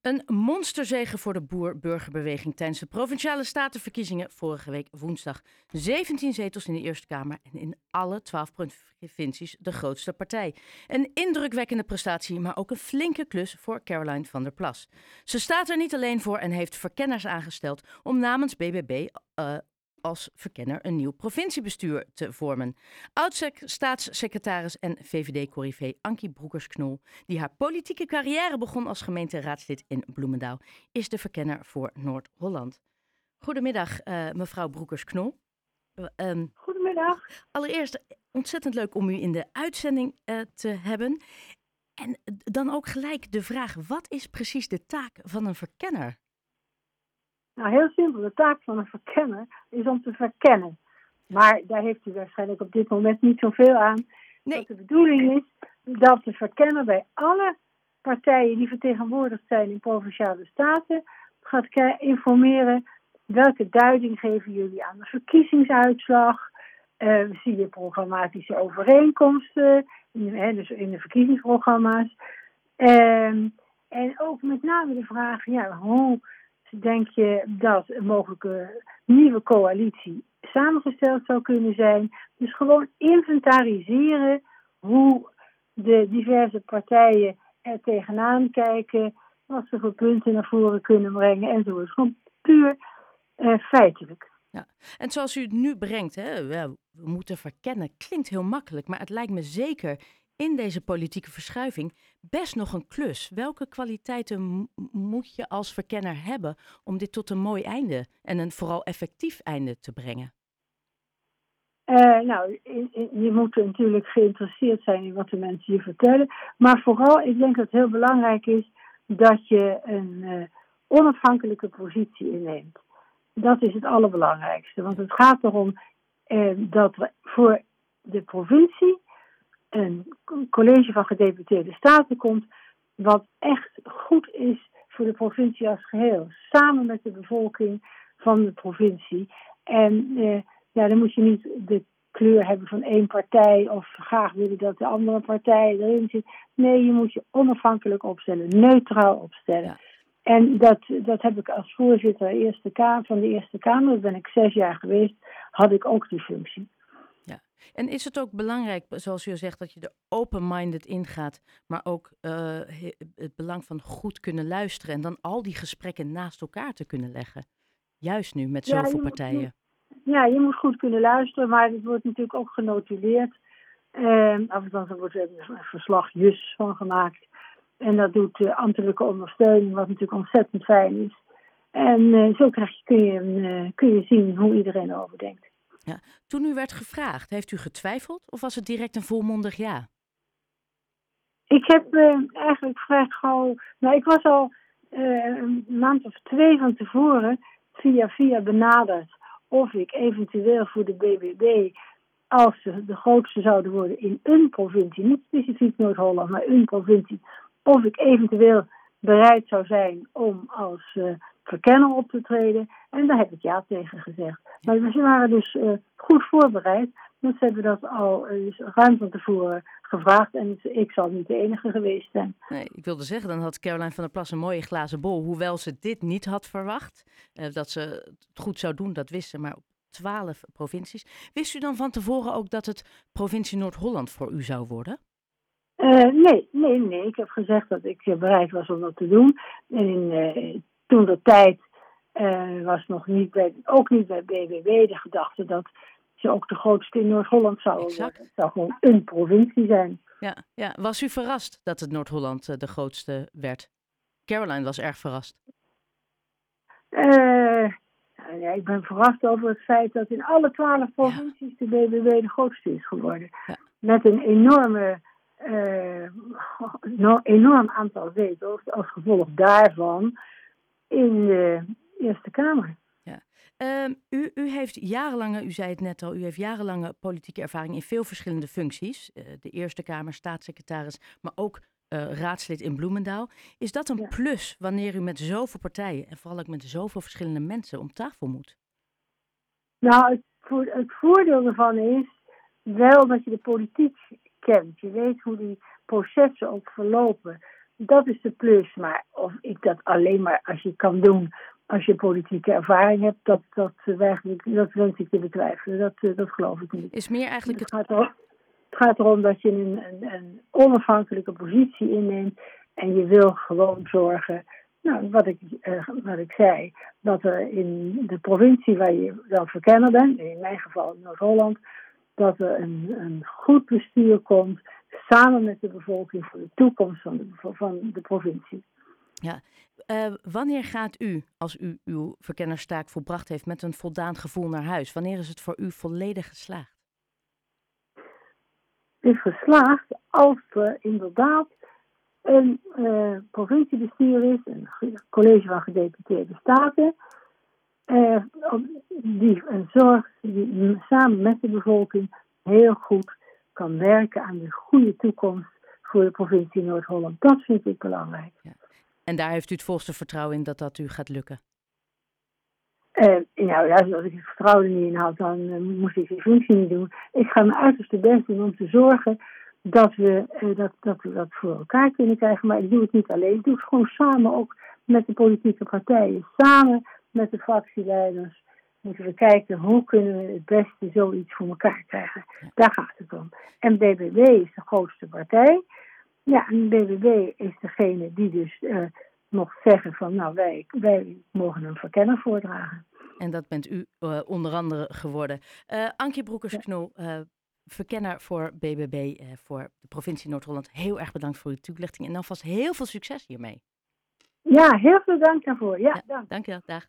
Een monsterzege voor de boer-burgerbeweging tijdens de provinciale statenverkiezingen vorige week woensdag. 17 zetels in de Eerste Kamer en in alle 12 provincies de grootste partij. Een indrukwekkende prestatie, maar ook een flinke klus voor Caroline van der Plas. Ze staat er niet alleen voor en heeft verkenners aangesteld om namens BBB als verkenner een nieuw provinciebestuur te vormen. Oud-staatssecretaris en VVD-corrivé Ankie Broekers-Knol, die haar politieke carrière begon als gemeenteraadslid in Bloemendaal, is de verkenner voor Noord-Holland. Goedemiddag, uh, mevrouw Broekers-Knol. Uh, Goedemiddag. Allereerst ontzettend leuk om u in de uitzending uh, te hebben. En dan ook gelijk de vraag: wat is precies de taak van een verkenner? Nou, heel simpel. De taak van een verkenner is om te verkennen. Maar daar heeft u waarschijnlijk op dit moment niet zoveel aan. Nee. De bedoeling is dat de verkenner bij alle partijen die vertegenwoordigd zijn in provinciale staten gaat informeren welke duiding geven jullie aan de verkiezingsuitslag. Uh, zie je programmatische overeenkomsten, in, hè, dus in de verkiezingsprogramma's. Uh, en ook met name de vraag, ja, hoe denk je dat een mogelijke nieuwe coalitie samengesteld zou kunnen zijn. Dus gewoon inventariseren hoe de diverse partijen er tegenaan kijken, wat ze voor punten naar voren kunnen brengen enzovoort. Gewoon puur uh, feitelijk. Ja. En zoals u het nu brengt, hè, we moeten verkennen, klinkt heel makkelijk, maar het lijkt me zeker in deze politieke verschuiving best nog een klus. Welke kwaliteiten moet je als verkenner hebben om dit tot een mooi einde en een vooral effectief einde te brengen? Uh, nou, je moet natuurlijk geïnteresseerd zijn in wat de mensen je vertellen. Maar vooral, ik denk dat het heel belangrijk is dat je een uh, onafhankelijke positie inneemt. Dat is het allerbelangrijkste. Want het gaat erom uh, dat we voor de provincie een college van gedeputeerde staten komt, wat echt goed is voor de provincie als geheel, samen met de bevolking van de provincie. En eh, ja, dan moet je niet de kleur hebben van één partij of graag willen dat de andere partij erin zit. Nee, je moet je onafhankelijk opstellen, neutraal opstellen. En dat, dat heb ik als voorzitter eerste kamer, van de Eerste Kamer, daar ben ik zes jaar geweest, had ik ook die functie. En is het ook belangrijk, zoals u zegt, dat je er open-minded ingaat, maar ook uh, het belang van goed kunnen luisteren en dan al die gesprekken naast elkaar te kunnen leggen? Juist nu met zoveel ja, partijen. ja, je moet goed kunnen luisteren, maar het wordt natuurlijk ook genotuleerd. Uh, af en toe wordt er een verslagjes van gemaakt. En dat doet de ambtelijke ondersteuning, wat natuurlijk ontzettend fijn is. En uh, zo krijg je, kun, je, uh, kun je zien hoe iedereen erover denkt. Ja. Toen u werd gevraagd, heeft u getwijfeld of was het direct een volmondig ja? Ik heb uh, eigenlijk vrij gauw. Nou, ik was al uh, een maand of twee van tevoren via via benaderd of ik eventueel voor de BBB, als ze de grootste zouden worden in een provincie, niet specifiek Noord-Holland, maar een provincie, of ik eventueel bereid zou zijn om als uh, verkenner op te treden. En daar heb ik ja tegen gezegd. Maar we waren dus uh, goed voorbereid. Dus ze hebben dat al uh, ruim van tevoren gevraagd. En ik zal niet de enige geweest zijn. Nee, ik wilde zeggen, dan had Caroline van der Plas een mooie glazen bol. Hoewel ze dit niet had verwacht. Uh, dat ze het goed zou doen, dat wist ze. Maar op twaalf provincies. Wist u dan van tevoren ook dat het provincie Noord-Holland voor u zou worden? nee, nee, nee. Ik heb gezegd dat ik bereid was om dat te doen. En in toen de tijd uh, was nog niet bij, ook niet bij BBW de gedachte dat ze ook de grootste in Noord-Holland zouden worden. Het zou gewoon een provincie zijn. Ja, ja. was u verrast dat het Noord-Holland uh, de grootste werd? Caroline was erg verrast. Uh, ja, ik ben verrast over het feit dat in alle twaalf provincies de BBW de grootste is geworden. Ja. Met een enorme, enorm aantal zetels. Als gevolg daarvan in de Eerste Kamer. Ja. Um, u, u heeft jarenlange, u zei het net al, u heeft jarenlange politieke ervaring in veel verschillende functies. Uh, de Eerste Kamer, staatssecretaris, maar ook uh, raadslid in Bloemendaal. Is dat een ja. plus wanneer u met zoveel partijen en vooral ook met zoveel verschillende mensen om tafel moet? Nou, het, voor, het voordeel ervan is wel dat je de politiek kent. Je weet hoe die processen ook verlopen. Dat is de plus. Maar of ik dat alleen maar als je kan doen als je politieke ervaring hebt, dat, dat, eigenlijk, dat wens ik te betwijfelen. Dat, dat geloof ik niet. Is meer eigenlijk het, gaat erom, het gaat erom dat je een, een, een onafhankelijke positie inneemt en je wil gewoon zorgen nou, wat ik, uh, wat ik zei, dat er in de provincie waar je dan verkenner bent, in mijn geval Noord-Holland, dat er een, een goed bestuur komt samen met de bevolking voor de toekomst van de, van de provincie. Ja, uh, wanneer gaat u, als u uw verkennerstaak volbracht heeft, met een voldaan gevoel naar huis? Wanneer is het voor u volledig geslaagd? Het is geslaagd als er inderdaad een uh, provinciebestuur is, een college van gedeputeerde staten, uh, die een zorg die samen met de bevolking heel goed kan werken aan de goede toekomst voor de provincie Noord-Holland. Dat vind ik belangrijk. Ja. En daar heeft u het volste vertrouwen in dat dat u gaat lukken? Uh, nou ja, als ik het vertrouwen er niet in had, dan uh, moest ik die functie niet doen. Ik ga mijn uiterste best doen om te zorgen dat we, uh, dat, dat we dat voor elkaar kunnen krijgen. Maar ik doe het niet alleen. Ik doe het gewoon samen ook met de politieke partijen. Samen met de fractieleiders moeten we kijken hoe kunnen we het beste zoiets voor elkaar krijgen. Daar gaat het om. En BBB is de grootste partij. Ja, en BBB is degene die dus uh, nog zeggen van nou wij, wij mogen een verkenner voordragen. En dat bent u uh, onder andere geworden. Uh, Ankie Broekers-Knol, verkenner voor BBB voor de provincie Noord-Holland. Heel erg bedankt voor uw toelichting en dan vast heel veel succes hiermee. Ja, heel veel dank daarvoor. Ja, ja dank. Dank je wel. Dag.